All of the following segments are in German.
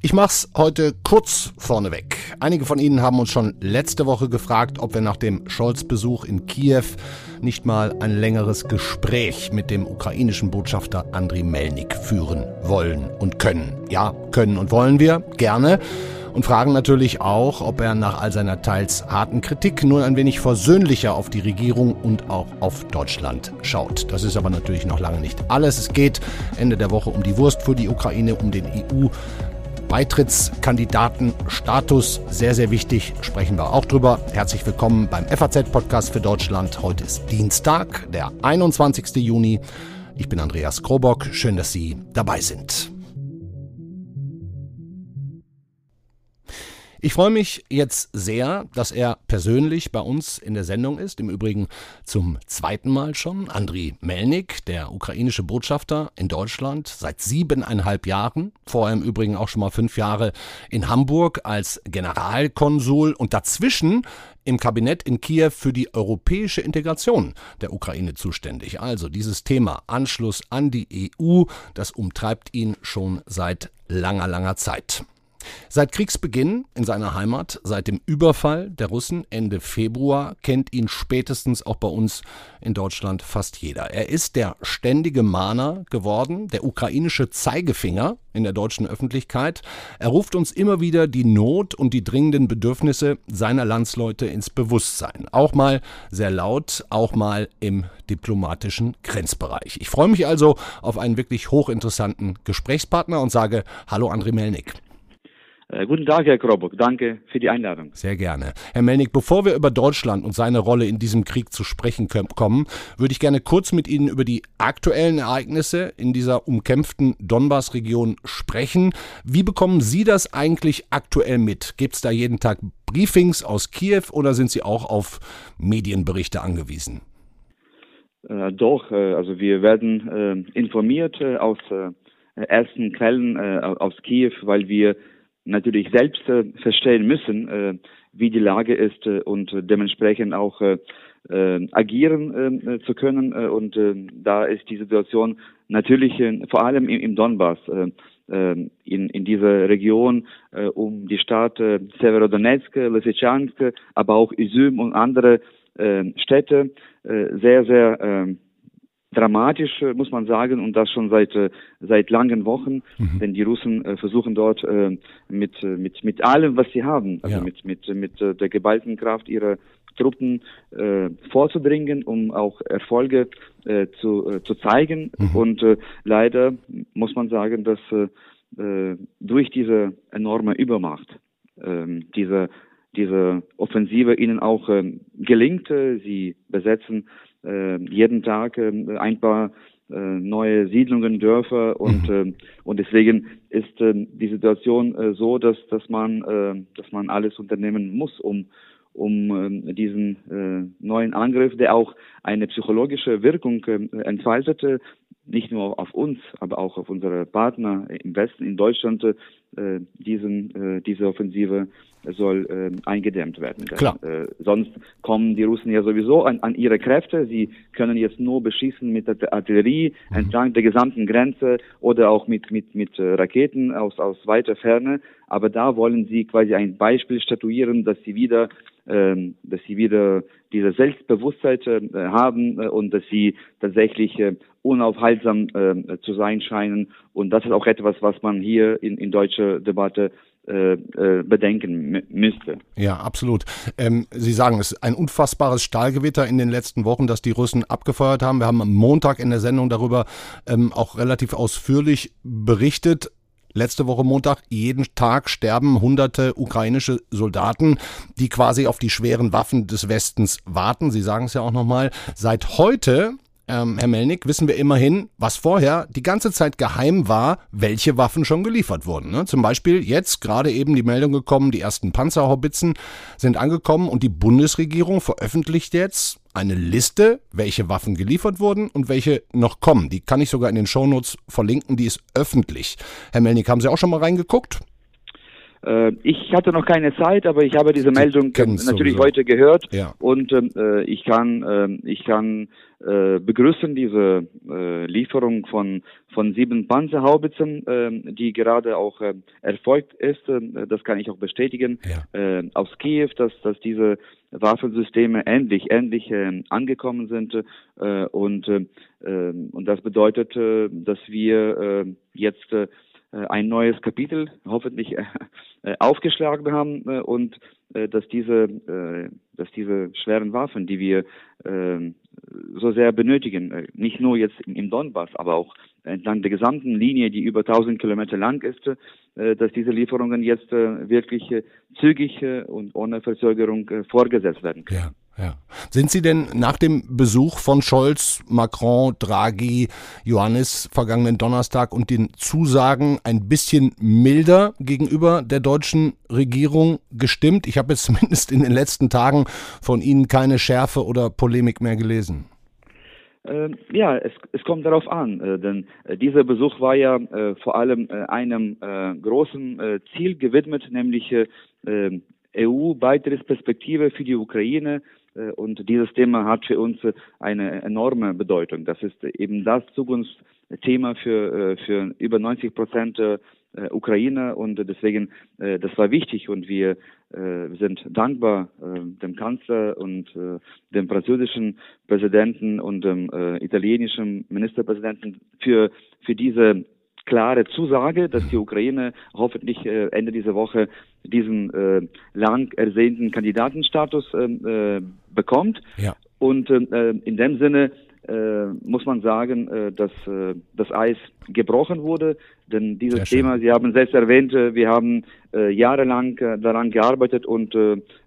Ich mach's heute kurz vorneweg. Einige von Ihnen haben uns schon letzte Woche gefragt, ob wir nach dem Scholz-Besuch in Kiew nicht mal ein längeres Gespräch mit dem ukrainischen Botschafter Andriy Melnik führen wollen und können. Ja, können und wollen wir, gerne. Und fragen natürlich auch, ob er nach all seiner teils harten Kritik nun ein wenig versöhnlicher auf die Regierung und auch auf Deutschland schaut. Das ist aber natürlich noch lange nicht alles. Es geht Ende der Woche um die Wurst für die Ukraine, um den EU Beitrittskandidatenstatus. Sehr, sehr wichtig, sprechen wir auch drüber. Herzlich willkommen beim FAZ-Podcast für Deutschland. Heute ist Dienstag, der 21. Juni. Ich bin Andreas Krobock. Schön, dass Sie dabei sind. Ich freue mich jetzt sehr, dass er persönlich bei uns in der Sendung ist. Im Übrigen zum zweiten Mal schon. Andriy Melnik, der ukrainische Botschafter in Deutschland, seit siebeneinhalb Jahren. Vorher im Übrigen auch schon mal fünf Jahre in Hamburg als Generalkonsul und dazwischen im Kabinett in Kiew für die europäische Integration der Ukraine zuständig. Also dieses Thema Anschluss an die EU, das umtreibt ihn schon seit langer, langer Zeit. Seit Kriegsbeginn in seiner Heimat, seit dem Überfall der Russen Ende Februar, kennt ihn spätestens auch bei uns in Deutschland fast jeder. Er ist der ständige Mahner geworden, der ukrainische Zeigefinger in der deutschen Öffentlichkeit. Er ruft uns immer wieder die Not und die dringenden Bedürfnisse seiner Landsleute ins Bewusstsein. Auch mal sehr laut, auch mal im diplomatischen Grenzbereich. Ich freue mich also auf einen wirklich hochinteressanten Gesprächspartner und sage Hallo André Melnik. Äh, guten Tag, Herr Krobock. Danke für die Einladung. Sehr gerne. Herr Melnik, bevor wir über Deutschland und seine Rolle in diesem Krieg zu sprechen kommen, würde ich gerne kurz mit Ihnen über die aktuellen Ereignisse in dieser umkämpften Donbass-Region sprechen. Wie bekommen Sie das eigentlich aktuell mit? Gibt es da jeden Tag Briefings aus Kiew oder sind Sie auch auf Medienberichte angewiesen? Äh, doch, äh, also wir werden äh, informiert äh, aus ersten Quellen aus Kiew, weil wir natürlich selbst äh, verstehen müssen, äh, wie die Lage ist äh, und dementsprechend auch äh, äh, agieren äh, zu können. Äh, und äh, da ist die Situation natürlich äh, vor allem im, im Donbass, äh, äh in, in dieser Region äh, um die Stadt äh, Severodonetsk, Lysychansk, aber auch Izum und andere äh, Städte äh, sehr, sehr äh, dramatisch, äh, muss man sagen, und das schon seit äh, seit langen Wochen, mhm. denn die Russen äh, versuchen dort mit mit mit allem, was sie haben, also ja. mit mit mit der geballten Kraft ihrer Truppen äh, vorzudringen, um auch Erfolge äh, zu äh, zu zeigen. Mhm. Und äh, leider muss man sagen, dass äh, durch diese enorme Übermacht äh, diese diese Offensive ihnen auch äh, gelingt. Sie besetzen jeden Tag äh, ein paar äh, neue Siedlungen, Dörfer und mhm. äh, und deswegen ist äh, die Situation äh, so, dass dass man äh, dass man alles unternehmen muss, um um äh, diesen äh, neuen Angriff, der auch eine psychologische Wirkung äh, entfaltete, nicht nur auf uns, aber auch auf unsere Partner im Westen, in Deutschland, äh, diesen, äh, diese Offensive soll äh, eingedämmt werden. Klar. Äh, sonst kommen die Russen ja sowieso an, an ihre Kräfte. Sie können jetzt nur beschießen mit der Artillerie mhm. entlang der gesamten Grenze oder auch mit, mit, mit äh, Raketen aus, aus weiter Ferne. Aber da wollen sie quasi ein Beispiel statuieren, dass sie wieder ähm, dass sie wieder diese Selbstbewusstheit äh, haben äh, und dass sie tatsächlich äh, unaufhaltsam zu sein scheinen. Und das ist auch etwas, was man hier in, in deutscher Debatte bedenken müsste. Ja, absolut. Ähm, Sie sagen, es ist ein unfassbares Stahlgewitter in den letzten Wochen, das die Russen abgefeuert haben. Wir haben am Montag in der Sendung darüber ähm, auch relativ ausführlich berichtet. Letzte Woche Montag, jeden Tag sterben hunderte ukrainische Soldaten, die quasi auf die schweren Waffen des Westens warten. Sie sagen es ja auch nochmal. Seit heute ähm, Herr Melnick, wissen wir immerhin, was vorher die ganze Zeit geheim war, welche Waffen schon geliefert wurden. Ne? Zum Beispiel jetzt gerade eben die Meldung gekommen, die ersten Panzerhaubitzen sind angekommen und die Bundesregierung veröffentlicht jetzt eine Liste, welche Waffen geliefert wurden und welche noch kommen. Die kann ich sogar in den Shownotes verlinken, die ist öffentlich. Herr Melnick, haben Sie auch schon mal reingeguckt? Äh, ich hatte noch keine Zeit, aber ich habe diese Meldung natürlich sowieso. heute gehört ja. und äh, ich kann, äh, ich kann äh, begrüßen diese äh, Lieferung von von sieben Panzerhaubitzen, äh, die gerade auch äh, erfolgt ist. Das kann ich auch bestätigen ja. äh, aus Kiew, dass dass diese Waffensysteme endlich endlich angekommen sind und und das bedeutet, dass wir jetzt ein neues Kapitel hoffentlich äh, aufgeschlagen haben äh, und äh, dass diese dass diese schweren Waffen, die wir ähm, so sehr benötigen, nicht nur jetzt im Donbass, aber auch entlang der gesamten Linie, die über 1000 Kilometer lang ist, dass diese Lieferungen jetzt wirklich zügig und ohne Verzögerung vorgesetzt werden können. Ja. Ja. Sind Sie denn nach dem Besuch von Scholz, Macron, Draghi, Johannes vergangenen Donnerstag und den Zusagen ein bisschen milder gegenüber der deutschen Regierung gestimmt? Ich habe jetzt zumindest in den letzten Tagen von Ihnen keine Schärfe oder Polemik mehr gelesen. Ähm, ja, es, es kommt darauf an, äh, denn äh, dieser Besuch war ja äh, vor allem einem großen Ziel gewidmet, nämlich EU-Beitrittsperspektive für die Ukraine und dieses Thema hat für uns eine enorme Bedeutung. Das ist eben das Zukunftsthema für, äh, für über 90 Prozent Ukraine und deswegen, äh, das war wichtig und wir sind dankbar dem Kanzler und dem französischen Präsidenten und dem italienischen Ministerpräsidenten für, für diese klare Zusage, dass die Ukraine hoffentlich äh, Ende dieser Woche diesen äh, lang ersehnten Kandidatenstatus ähm, äh, bekommt. Ja. Und äh, in dem Sinne muss man sagen, dass das Eis gebrochen wurde. Denn dieses Thema, Sie haben selbst erwähnt, äh, wir haben jahrelang daran gearbeitet und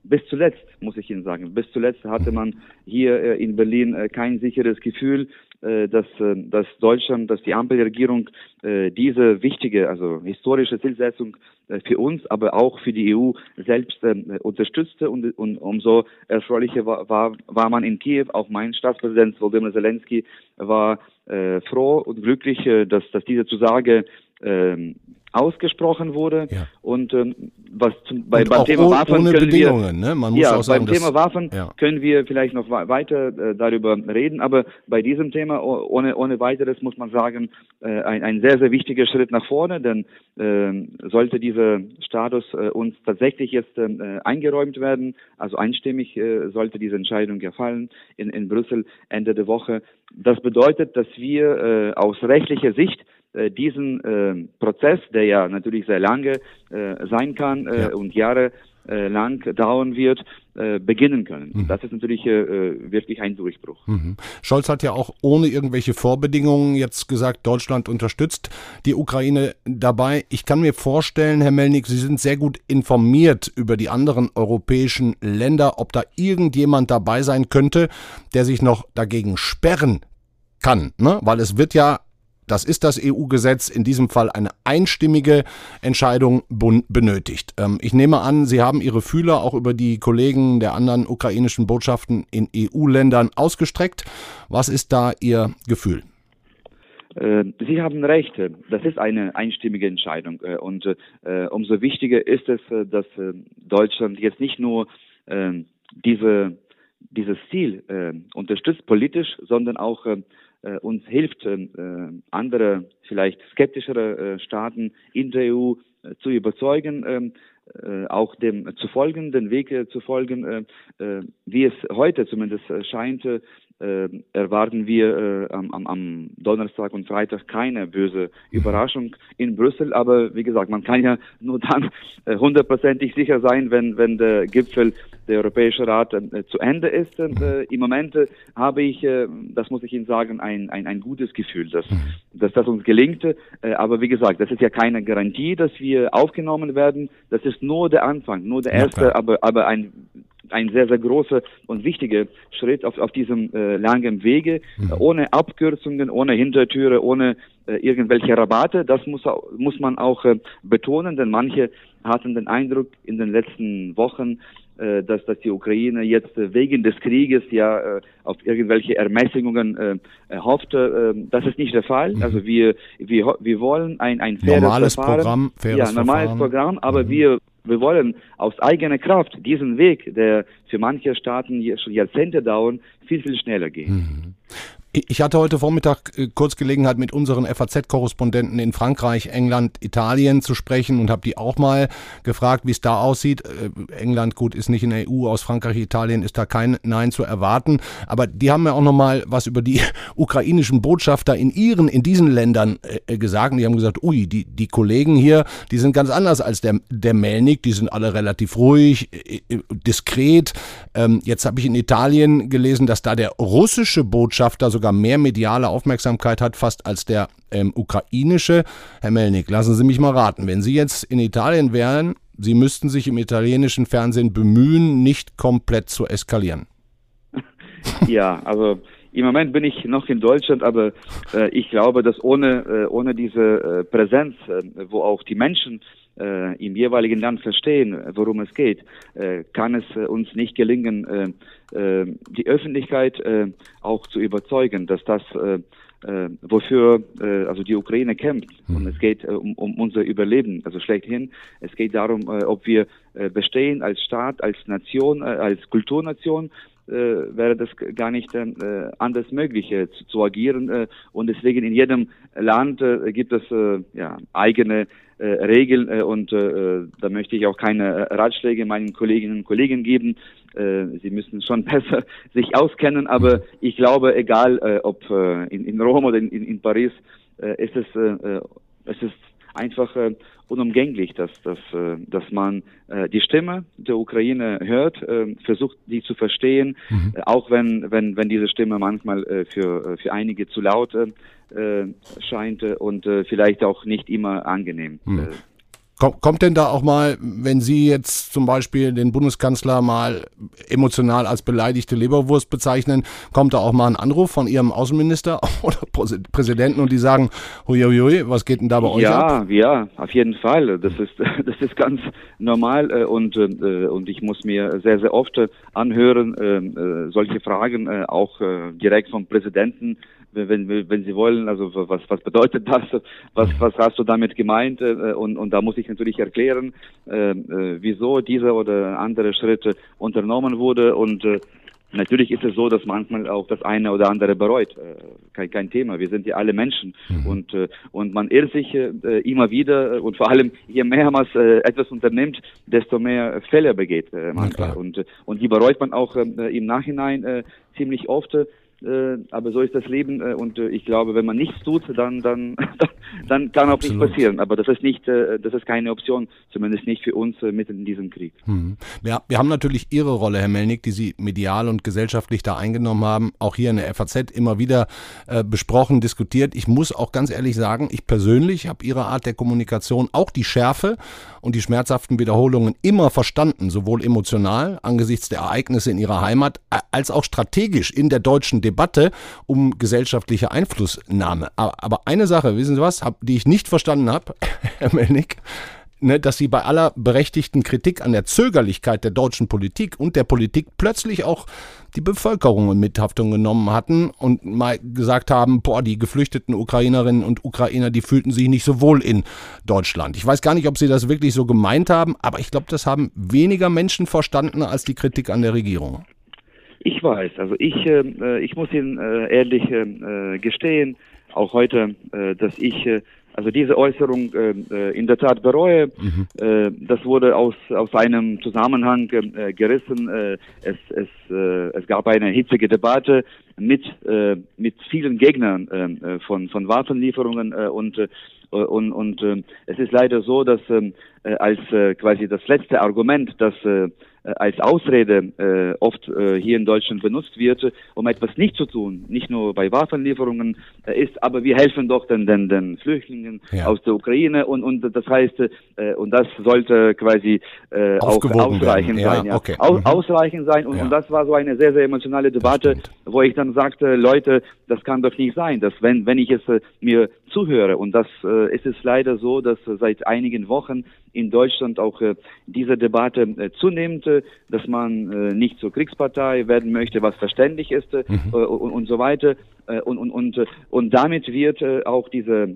bis zuletzt, muss ich Ihnen sagen, bis zuletzt hatte man hier in Berlin kein sicheres Gefühl, dass, äh, dass Deutschland, dass die Ampelregierung äh, diese wichtige, also historische Zielsetzung äh, für uns, aber auch für die EU selbst äh, unterstützte und, und umso erfreulicher war, war, war man in Kiew. Auch mein Staatspräsident Volodymyr Zelensky war äh, froh und glücklich, äh, dass, dass diese Zusage ähm, ausgesprochen wurde. Ja. Und ähm, was zum, bei, beim Thema ohne, Waffen ohne können wir, ne? Man muss ja, auch sagen, beim Thema Waffen ja. können wir vielleicht noch weiter äh, darüber reden, aber bei diesem Thema ohne ohne weiteres muss man sagen äh, ein, ein sehr sehr wichtiger Schritt nach vorne, denn äh, sollte dieser Status äh, uns tatsächlich jetzt äh, eingeräumt werden, also einstimmig äh, sollte diese Entscheidung gefallen in in Brüssel Ende der Woche. Das bedeutet, dass wir äh, aus rechtlicher Sicht diesen äh, Prozess, der ja natürlich sehr lange äh, sein kann äh, ja. und Jahre äh, lang dauern wird, äh, beginnen können. Mhm. Das ist natürlich äh, wirklich ein Durchbruch. Mhm. Scholz hat ja auch ohne irgendwelche Vorbedingungen jetzt gesagt, Deutschland unterstützt die Ukraine dabei. Ich kann mir vorstellen, Herr Melnik, Sie sind sehr gut informiert über die anderen europäischen Länder, ob da irgendjemand dabei sein könnte, der sich noch dagegen sperren kann, ne? weil es wird ja das ist das EU-Gesetz, in diesem Fall eine einstimmige Entscheidung benötigt. Ähm, ich nehme an, Sie haben Ihre Fühler auch über die Kollegen der anderen ukrainischen Botschaften in EU-Ländern ausgestreckt. Was ist da Ihr Gefühl? Äh, Sie haben recht, das ist eine einstimmige Entscheidung. Äh, und äh, umso wichtiger ist es, dass Deutschland jetzt nicht nur diese, dieses Ziel unterstützt politisch, sondern auch äh, uns hilft, äh, andere, vielleicht skeptischere äh, Staaten in der EU äh, zu überzeugen, ähm, äh, auch dem zu folgen, den Weg äh, zu folgen, wie es heute zumindest scheint, äh, erwarten wir äh, am, am Donnerstag und Freitag keine böse Überraschung in Brüssel. Aber wie gesagt, man kann ja nur dann äh, hundertprozentig sicher sein, wenn, wenn der Gipfel, der Europäische Rat äh, zu Ende ist. Und, äh, Im Moment äh, habe ich, das muss ich Ihnen sagen, ein, ein, ein gutes Gefühl, dass, dass das uns gelingt. Aber wie gesagt, das ist ja keine Garantie, dass wir aufgenommen werden. Das ist nur der Anfang, nur der erste, aber, aber ein ein sehr, sehr großer und wichtiger Schritt auf, auf diesem äh, langen Wege, mhm. ohne Abkürzungen, ohne Hintertüre, ohne äh, irgendwelche Rabatte. Das muss, muss man auch äh, betonen, denn manche hatten den Eindruck in den letzten Wochen, äh, dass, dass die Ukraine jetzt äh, wegen des Krieges ja äh, auf irgendwelche Ermäßigungen äh, hoffte. Äh, das ist nicht der Fall. Mhm. Also wir, wir, wir wollen ein, ein faires normales Verfahren. Programm, faires ja, normales Verfahren. Programm, aber mhm. wir wir wollen aus eigener Kraft diesen Weg, der für manche Staaten schon Jahrzehnte dauern, viel, viel schneller gehen. Mhm. Ich hatte heute Vormittag äh, kurz Gelegenheit, mit unseren FAZ-Korrespondenten in Frankreich, England, Italien zu sprechen und habe die auch mal gefragt, wie es da aussieht. Äh, England, gut, ist nicht in der EU, aus Frankreich, Italien ist da kein Nein zu erwarten. Aber die haben mir auch noch mal was über die ukrainischen Botschafter in ihren, in diesen Ländern äh, gesagt. Und die haben gesagt, ui, die, die Kollegen hier, die sind ganz anders als der, der Melnik. Die sind alle relativ ruhig, diskret. Ähm, jetzt habe ich in Italien gelesen, dass da der russische Botschafter so sogar mehr mediale Aufmerksamkeit hat, fast als der ähm, ukrainische. Herr Melnik, lassen Sie mich mal raten. Wenn Sie jetzt in Italien wären, Sie müssten sich im italienischen Fernsehen bemühen, nicht komplett zu eskalieren. Ja, also im Moment bin ich noch in Deutschland, aber äh, ich glaube, dass ohne, äh, ohne diese äh, Präsenz, äh, wo auch die Menschen äh, im jeweiligen Land verstehen, worum es geht, äh, kann es äh, uns nicht gelingen, äh, äh, die Öffentlichkeit auch zu überzeugen, dass das wofür also die Ukraine kämpft. Mhm. Und es geht um, um unser Überleben, also schlechthin. Es geht darum, ob wir bestehen als Staat, als Nation, als Kulturnation äh, wäre das gar nicht äh, anders möglich äh, zu, zu agieren. Und deswegen in jedem Land gibt es ja, eigene Regeln äh, und äh, da möchte ich auch keine Ratschläge meinen Kolleginnen und Kollegen geben. Äh, sie müssen schon besser sich auskennen, aber ich glaube, egal äh, ob äh, in, in Rom oder in, in Paris, äh, ist es, äh, es ist einfach äh, unumgänglich, dass, dass, äh, dass man äh, die Stimme der Ukraine hört, äh, versucht, die zu verstehen, mhm. äh, auch wenn, wenn, wenn diese Stimme manchmal äh, für, für einige zu laut äh, scheint und äh, vielleicht auch nicht immer angenehm. Mhm. Äh, Kommt denn da auch mal, wenn Sie jetzt zum Beispiel den Bundeskanzler mal emotional als beleidigte Leberwurst bezeichnen, kommt da auch mal ein Anruf von Ihrem Außenminister oder Präsidenten und die sagen, huiuiui, was geht denn da bei euch ja, ab? Ja, auf jeden Fall. Das ist, das ist ganz normal äh, und, äh, und ich muss mir sehr, sehr oft anhören, äh, solche Fragen auch direkt vom Präsidenten wenn, wenn Sie wollen, also was, was bedeutet das, was, was hast du damit gemeint äh, und, und da muss ich natürlich erklären, äh, äh, wieso dieser oder andere Schritte unternommen wurde und äh, Natürlich ist es so, dass manchmal auch das eine oder andere bereut. Kein, kein Thema. Wir sind ja alle Menschen. Mhm. Und, äh, und man irrt sich äh, immer wieder und vor allem, je mehr man etwas unternimmt, desto mehr Fehler begeht manchmal. Und, und die bereut man auch im Nachhinein äh, ziemlich oft. Äh, aber so ist das Leben äh, und äh, ich glaube, wenn man nichts tut, dann dann dann kann auch Absolut. nichts passieren. Aber das ist nicht, äh, das ist keine Option, zumindest nicht für uns äh, mitten in diesem Krieg. Hm. Ja, wir haben natürlich Ihre Rolle, Herr Melnick, die Sie medial und gesellschaftlich da eingenommen haben, auch hier in der FAZ immer wieder äh, besprochen, diskutiert. Ich muss auch ganz ehrlich sagen, ich persönlich habe Ihre Art der Kommunikation, auch die Schärfe und die schmerzhaften Wiederholungen immer verstanden, sowohl emotional angesichts der Ereignisse in Ihrer Heimat als auch strategisch in der deutschen Demokratie. Debatte um gesellschaftliche Einflussnahme. Aber eine Sache, wissen Sie was, die ich nicht verstanden habe, Herr Melnick, ne, dass sie bei aller berechtigten Kritik an der Zögerlichkeit der deutschen Politik und der Politik plötzlich auch die Bevölkerung in Mithaftung genommen hatten und mal gesagt haben, boah, die geflüchteten Ukrainerinnen und Ukrainer, die fühlten sich nicht so wohl in Deutschland. Ich weiß gar nicht, ob sie das wirklich so gemeint haben, aber ich glaube, das haben weniger Menschen verstanden als die Kritik an der Regierung. Ich weiß, also ich, ähm, äh, ich muss Ihnen äh, ehrlich äh, gestehen, auch heute, äh, dass ich äh, also diese Äußerung äh, äh, in der Tat bereue. Mhm. Äh, das wurde aus, aus einem Zusammenhang äh, gerissen. Äh, es, es, äh, es gab eine hitzige Debatte mit, äh, mit vielen Gegnern äh, von, von Waffenlieferungen äh, und äh, und, und äh, es ist leider so, dass ähm, äh, als äh, quasi das letzte Argument, das äh, äh, als Ausrede äh, oft äh, hier in Deutschland benutzt wird, um etwas nicht zu tun, nicht nur bei Waffenlieferungen äh, ist, aber wir helfen doch den, den, den Flüchtlingen ja. aus der Ukraine und, und das heißt, äh, und das sollte quasi äh, auch ausreichend ja, sein. Ja. Okay. Aus, mhm. Ausreichend sein und, und das war so eine sehr, sehr emotionale Debatte, wo ich dann sagte, Leute, das kann doch nicht sein, dass wenn, wenn ich es äh, mir zuhöre und das äh, ist es leider so, dass äh, seit einigen Wochen in Deutschland auch äh, diese Debatte äh, zunimmt möchte, dass man nicht zur Kriegspartei werden möchte, was verständlich ist mhm. und, und so weiter. Und, und, und, und damit wird auch diese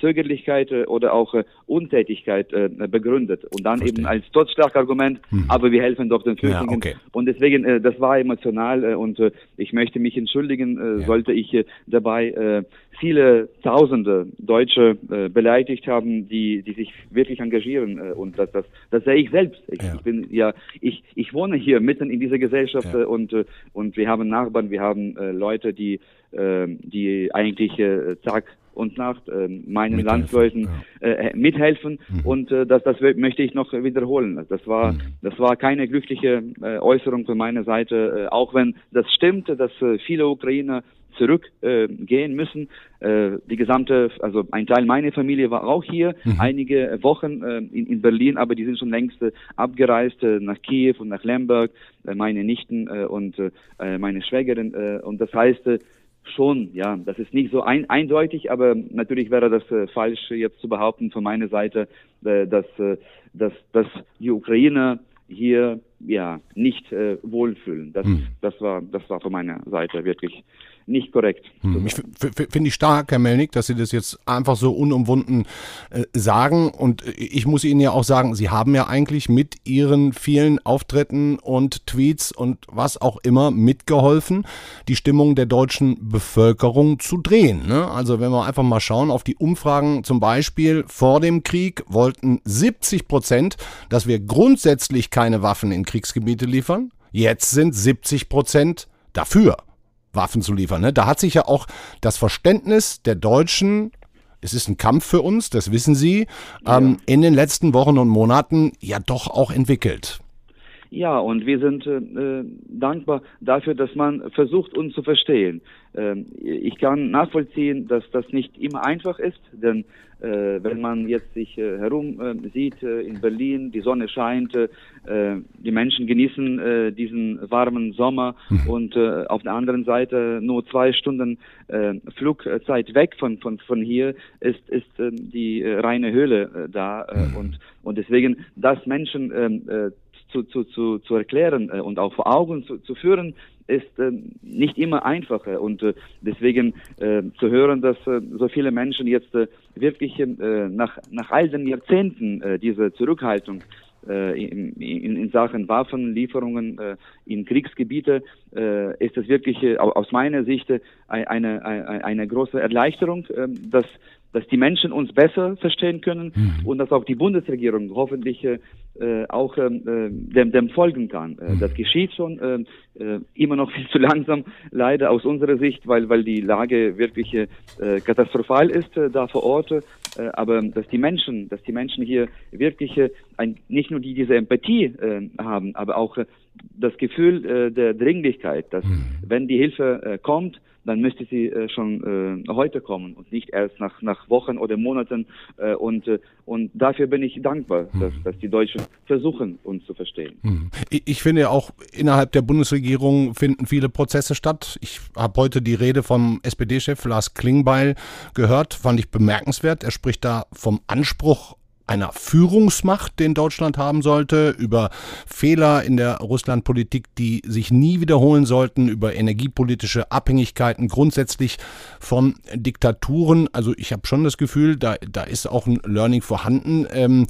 Zögerlichkeit oder auch Untätigkeit begründet. Und dann Verstehe. eben als Totschlagargument, mhm. aber wir helfen doch den Flüchtlingen. Ja, okay. Und deswegen, das war emotional und ich möchte mich entschuldigen, ja. sollte ich dabei viele Tausende Deutsche äh, beleidigt haben, die, die sich wirklich engagieren. Äh, und das, das, das sehe ich selbst. Ich, ja. ich bin ja, ich, ich wohne hier mitten in dieser Gesellschaft ja. äh, und, äh, und wir haben Nachbarn, wir haben äh, Leute, die, äh, die eigentlich äh, Tag und Nacht äh, meinen mithelfen, Landsleuten ja. äh, mithelfen mhm. und äh, das, das möchte ich noch wiederholen. Das war, mhm. das war keine glückliche äh, Äußerung von meiner Seite, äh, auch wenn das stimmt, dass äh, viele Ukrainer zurückgehen äh, müssen. Äh, die gesamte, also ein Teil meiner Familie war auch hier, mhm. einige Wochen äh, in, in, Berlin, aber die sind schon längst äh, abgereist äh, nach Kiew und nach Lemberg, äh, meine Nichten und meine Schwägerin. und das heißt, schon, ja, das ist nicht so ein, eindeutig, aber natürlich wäre das äh, falsch jetzt zu behaupten von meiner Seite, äh, dass, äh, dass, dass die Ukrainer hier ja nicht äh, wohlfühlen. Das, hm. das war das war von meiner Seite wirklich nicht korrekt. Hm. Ich finde ich stark, Herr Melnick, dass Sie das jetzt einfach so unumwunden äh, sagen. Und ich muss Ihnen ja auch sagen, Sie haben ja eigentlich mit Ihren vielen Auftritten und Tweets und was auch immer mitgeholfen, die Stimmung der deutschen Bevölkerung zu drehen. Ne? Also wenn wir einfach mal schauen auf die Umfragen, zum Beispiel vor dem Krieg wollten 70 Prozent, dass wir grundsätzlich keine Waffen in Kriegsgebiete liefern. Jetzt sind 70 Prozent dafür. Waffen zu liefern. Ne? Da hat sich ja auch das Verständnis der Deutschen es ist ein Kampf für uns, das wissen Sie, ja. ähm, in den letzten Wochen und Monaten ja doch auch entwickelt. Ja, und wir sind äh, dankbar dafür, dass man versucht, uns zu verstehen. Ähm, ich kann nachvollziehen, dass das nicht immer einfach ist, denn äh, wenn man jetzt sich äh, herum äh, sieht äh, in Berlin, die Sonne scheint, äh, die Menschen genießen äh, diesen warmen Sommer mhm. und äh, auf der anderen Seite nur zwei Stunden äh, Flugzeit weg von von von hier ist ist äh, die äh, reine Höhle äh, da äh, mhm. und und deswegen dass Menschen äh, zu, zu, zu, zu erklären äh, und auch vor Augen zu, zu führen, ist äh, nicht immer einfacher. Und äh, deswegen äh, zu hören, dass äh, so viele Menschen jetzt äh, wirklich äh, nach, nach all den Jahrzehnten äh, diese Zurückhaltung äh, in, in, in Sachen Waffenlieferungen äh, in Kriegsgebiete äh, ist das wirklich äh, aus meiner Sicht äh, eine, eine, eine große Erleichterung, äh, dass dass die Menschen uns besser verstehen können mhm. und dass auch die Bundesregierung hoffentlich äh, auch ähm, äh, dem, dem folgen kann. Äh, mhm. Das geschieht schon äh, äh, immer noch viel zu langsam, leider aus unserer Sicht, weil, weil die Lage wirklich äh, katastrophal ist äh, da vor Ort. Äh, aber dass die Menschen, dass die Menschen hier wirklich äh, ein, nicht nur die diese Empathie äh, haben, aber auch äh, das Gefühl äh, der Dringlichkeit, dass mhm. wenn die Hilfe äh, kommt, dann müsste sie äh, schon äh, heute kommen und nicht erst nach, nach Wochen oder Monaten. Äh, und, äh, und dafür bin ich dankbar, mhm. dass, dass die Deutschen versuchen, uns zu verstehen. Ich, ich finde auch innerhalb der Bundesregierung finden viele Prozesse statt. Ich habe heute die Rede vom SPD-Chef Lars Klingbeil gehört, fand ich bemerkenswert. Er spricht da vom Anspruch einer Führungsmacht, den Deutschland haben sollte, über Fehler in der Russlandpolitik, die sich nie wiederholen sollten, über energiepolitische Abhängigkeiten grundsätzlich von Diktaturen. Also ich habe schon das Gefühl, da, da ist auch ein Learning vorhanden. Ähm,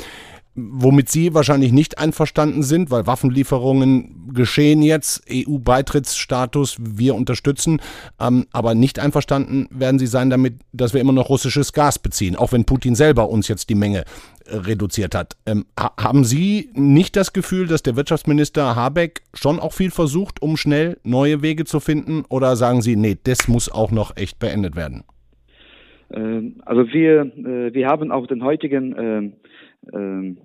womit Sie wahrscheinlich nicht einverstanden sind, weil Waffenlieferungen geschehen jetzt, EU-Beitrittsstatus, wir unterstützen, ähm, aber nicht einverstanden werden Sie sein damit, dass wir immer noch russisches Gas beziehen, auch wenn Putin selber uns jetzt die Menge äh, reduziert hat. Ähm, haben Sie nicht das Gefühl, dass der Wirtschaftsminister Habeck schon auch viel versucht, um schnell neue Wege zu finden, oder sagen Sie, nee, das muss auch noch echt beendet werden? Ähm, also wir, äh, wir haben auch den heutigen ähm,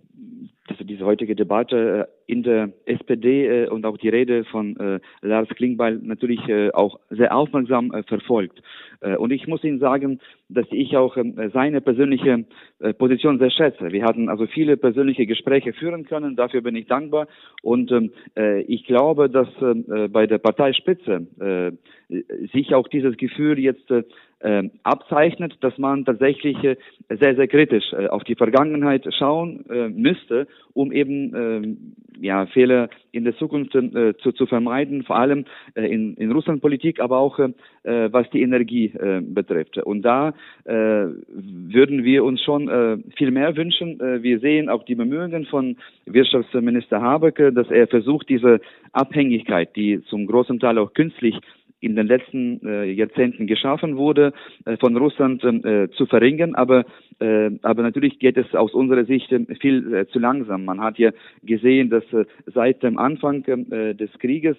ähm, diese, heutige Debatte äh, in der SPD äh, und auch die Rede von äh, Lars Klingbeil natürlich auch sehr aufmerksam verfolgt. Äh, und ich muss Ihnen sagen, dass ich auch ähm, seine persönliche äh, Position sehr schätze. Wir hatten also viele persönliche Gespräche führen können, dafür bin ich dankbar. Und ähm, äh, ich glaube, dass äh, bei der Parteispitze sich auch dieses Gefühl jetzt abzeichnet, dass man tatsächlich sehr, sehr kritisch auf die Vergangenheit schauen müsste, um eben ja, Fehler in der Zukunft zu, zu vermeiden, vor allem in, in Russlandpolitik, aber auch was die Energie äh, betrifft. Und da äh, würden wir uns schon äh, viel mehr wünschen. Äh, wir sehen auch die Bemühungen von Wirtschaftsminister Habeck, dass er versucht, diese Abhängigkeit, die zum großen Teil auch künstlich in den letzten äh, Jahrzehnten geschaffen wurde, äh, von Russland äh, zu verringern. Aber, äh, aber natürlich geht es aus unserer Sicht äh, viel äh, zu langsam. Man hat ja gesehen, dass äh, seit dem Anfang äh, des Krieges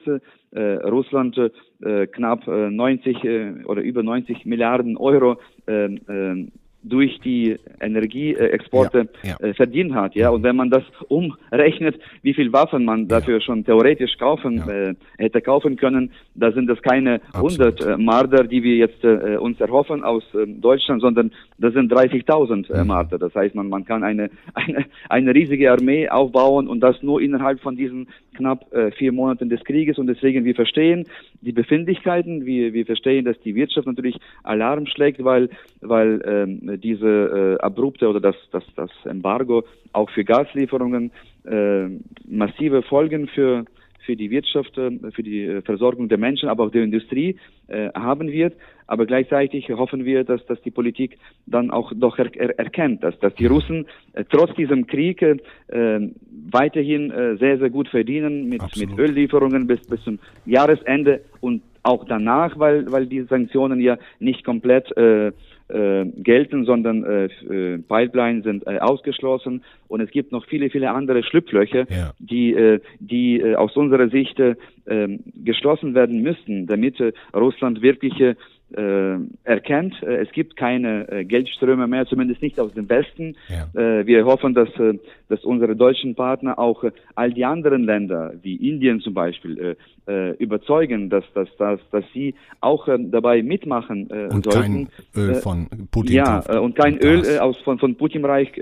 äh, Russland äh, knapp äh, 90 äh, oder über 90 Milliarden Euro äh, äh, durch die Energieexporte ja, ja. Äh, verdient hat. Ja, und wenn man das umrechnet, wie viel Waffen man dafür ja. schon theoretisch kaufen äh, hätte kaufen können, da sind das keine Absolut. 100 äh, Marder, die wir jetzt äh, uns erhoffen aus äh, Deutschland, sondern das sind 30.000 äh, mhm. Marder. Das heißt, man man kann eine eine eine riesige Armee aufbauen und das nur innerhalb von diesen knapp äh, vier Monaten des Krieges. Und deswegen wir verstehen die Befindlichkeiten, wir wir verstehen, dass die Wirtschaft natürlich Alarm schlägt, weil weil ähm, diese äh, abrupte oder das, das, das Embargo auch für Gaslieferungen äh, massive Folgen für für die Wirtschaft, äh, für die äh, Versorgung der Menschen, aber auch der Industrie äh, haben wird. Aber gleichzeitig hoffen wir, dass, dass die Politik dann auch doch er, er, erkennt, dass, dass die Russen äh, trotz diesem Krieg äh, weiterhin äh, sehr, sehr gut verdienen mit, mit Öllieferungen bis, bis zum Jahresende und auch danach, weil, weil die Sanktionen ja nicht komplett äh, äh, gelten, sondern äh, äh, Pipeline sind äh, ausgeschlossen und es gibt noch viele, viele andere Schlupflöcher, ja. die, äh, die äh, aus unserer Sicht äh, ähm, geschlossen werden müssten, damit äh, Russland wirklich äh, erkennt, äh, es gibt keine äh, Geldströme mehr, zumindest nicht aus dem Westen. Ja. Äh, wir hoffen, dass, dass unsere deutschen Partner auch all die anderen Länder, wie Indien zum Beispiel, überzeugen, dass, dass, dass, dass sie auch dabei mitmachen und sollten. kein Öl von Putin Ja, und kein Öl aus, von, von Putin-Reich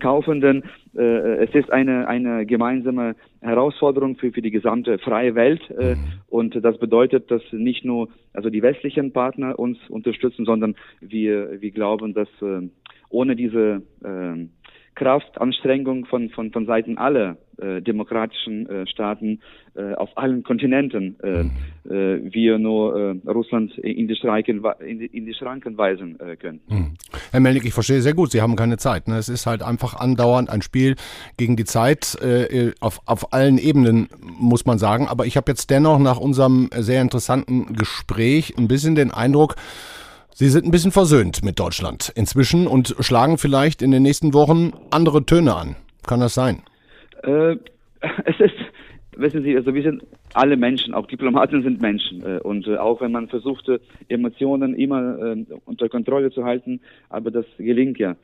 kaufen, denn äh, es ist eine, eine gemeinsame Herausforderung für, für die gesamte freie Welt. Äh, mhm. Und das bedeutet, dass nicht nur also die westlichen Partner uns unterstützen, sondern wir, wir glauben, dass äh, ohne diese äh, Kraftanstrengung von, von, von Seiten aller äh, demokratischen äh, Staaten äh, auf allen Kontinenten äh, äh, wir nur äh, Russland in die, Schranken, in, die, in die Schranken weisen äh, können. Hm. Herr Melnik, ich verstehe sehr gut, Sie haben keine Zeit. Ne? Es ist halt einfach andauernd ein Spiel gegen die Zeit äh, auf, auf allen Ebenen, muss man sagen. Aber ich habe jetzt dennoch nach unserem sehr interessanten Gespräch ein bisschen den Eindruck, Sie sind ein bisschen versöhnt mit Deutschland inzwischen und schlagen vielleicht in den nächsten Wochen andere Töne an. Kann das sein? Äh, es ist, wissen Sie, also wir sind alle Menschen, auch Diplomaten sind Menschen. Äh, und äh, auch wenn man versuchte, Emotionen immer äh, unter Kontrolle zu halten, aber das gelingt ja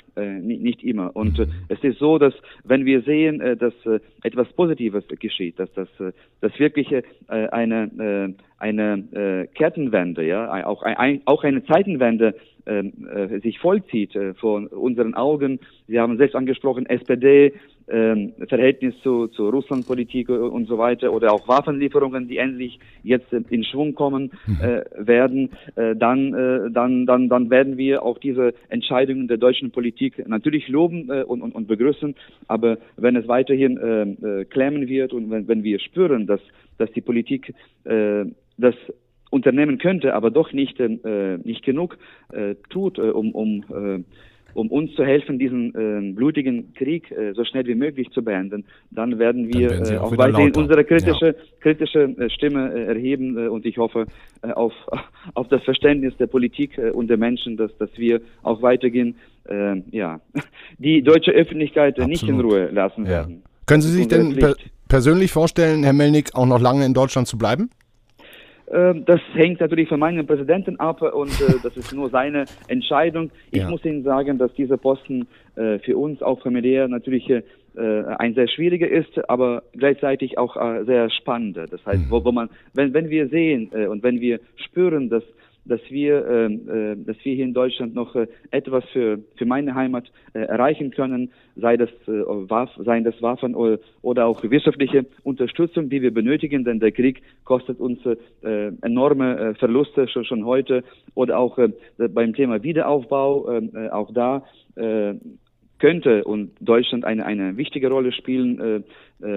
nicht immer. Und es ist so, dass wenn wir sehen, dass etwas Positives geschieht, dass das, dass wirklich eine, eine Kettenwende, ja, auch, auch eine Zeitenwende sich vollzieht vor unseren Augen. Sie haben selbst angesprochen, SPD, ähm, Verhältnis zu, zu Russlandpolitik und so weiter oder auch Waffenlieferungen, die endlich jetzt in Schwung kommen mhm. äh, werden, äh, dann, äh, dann, dann, dann werden wir auch diese Entscheidungen der deutschen Politik natürlich loben äh, und, und, und begrüßen. Aber wenn es weiterhin äh, äh, klemmen wird und wenn, wenn wir spüren, dass, dass die Politik äh, das unternehmen könnte, aber doch nicht, äh, nicht genug äh, tut, äh, um, um äh, um uns zu helfen, diesen äh, blutigen Krieg äh, so schnell wie möglich zu beenden, dann werden wir dann äh, auch, auch weiterhin unsere kritische, ja. kritische äh, Stimme äh, erheben äh, und ich hoffe äh, auf, auf das Verständnis der Politik äh, und der Menschen, dass, dass wir auch weitergehen, äh, ja, die deutsche Öffentlichkeit äh, nicht in Ruhe lassen ja. werden. Können Sie sich denn per persönlich vorstellen, Herr Melnik, auch noch lange in Deutschland zu bleiben? Ähm, das hängt natürlich von meinem Präsidenten ab und äh, das ist nur seine Entscheidung. Ich ja. muss Ihnen sagen, dass dieser Posten äh, für uns auch familiär natürlich äh, ein sehr schwieriger ist, aber gleichzeitig auch sehr spannender. Das heißt, mhm. wo, wo man, wenn, wenn wir sehen und wenn wir spüren, dass dass wir, äh, äh, dass wir hier in Deutschland noch äh, etwas für, für meine Heimat äh, erreichen können, sei das, seien das Waffen oder, auch wirtschaftliche Unterstützung, die wir benötigen, denn der Krieg kostet uns enorme Verluste schon, schon heute oder auch beim Thema Wiederaufbau, äh, auch da könnte und Deutschland eine, eine wichtige Rolle spielen,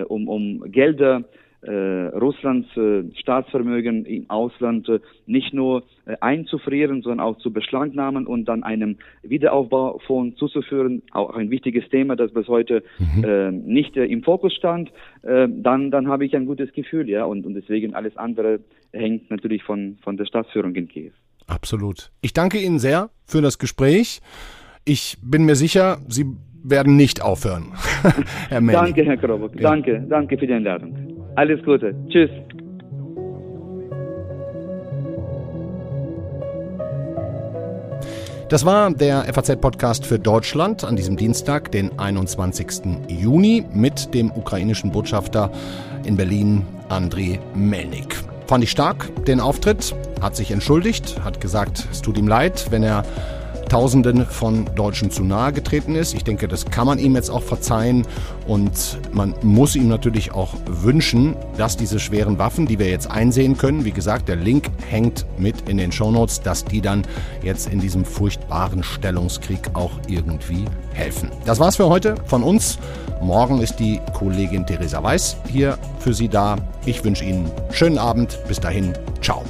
um, um Gelder äh, Russlands äh, Staatsvermögen im Ausland äh, nicht nur äh, einzufrieren, sondern auch zu beschlagnahmen und dann einem Wiederaufbaufonds zuzuführen, auch ein wichtiges Thema, das bis heute mhm. äh, nicht äh, im Fokus stand, äh, dann, dann habe ich ein gutes Gefühl, ja, und, und deswegen alles andere hängt natürlich von, von der Staatsführung in Kiew. Absolut. Ich danke Ihnen sehr für das Gespräch. Ich bin mir sicher, Sie werden nicht aufhören, Herr Manning. Danke, Herr Krobok. Ja. Danke, danke für die Einladung. Alles Gute. Tschüss. Das war der FAZ-Podcast für Deutschland an diesem Dienstag, den 21. Juni, mit dem ukrainischen Botschafter in Berlin, Andrei Melnik. Fand ich stark, den Auftritt, hat sich entschuldigt, hat gesagt, es tut ihm leid, wenn er Tausenden von Deutschen zu nahe getreten ist. Ich denke, das kann man ihm jetzt auch verzeihen und man muss ihm natürlich auch wünschen, dass diese schweren Waffen, die wir jetzt einsehen können, wie gesagt, der Link hängt mit in den Shownotes, dass die dann jetzt in diesem furchtbaren Stellungskrieg auch irgendwie helfen. Das war's für heute von uns. Morgen ist die Kollegin Theresa Weiß hier für Sie da. Ich wünsche Ihnen einen schönen Abend. Bis dahin, ciao.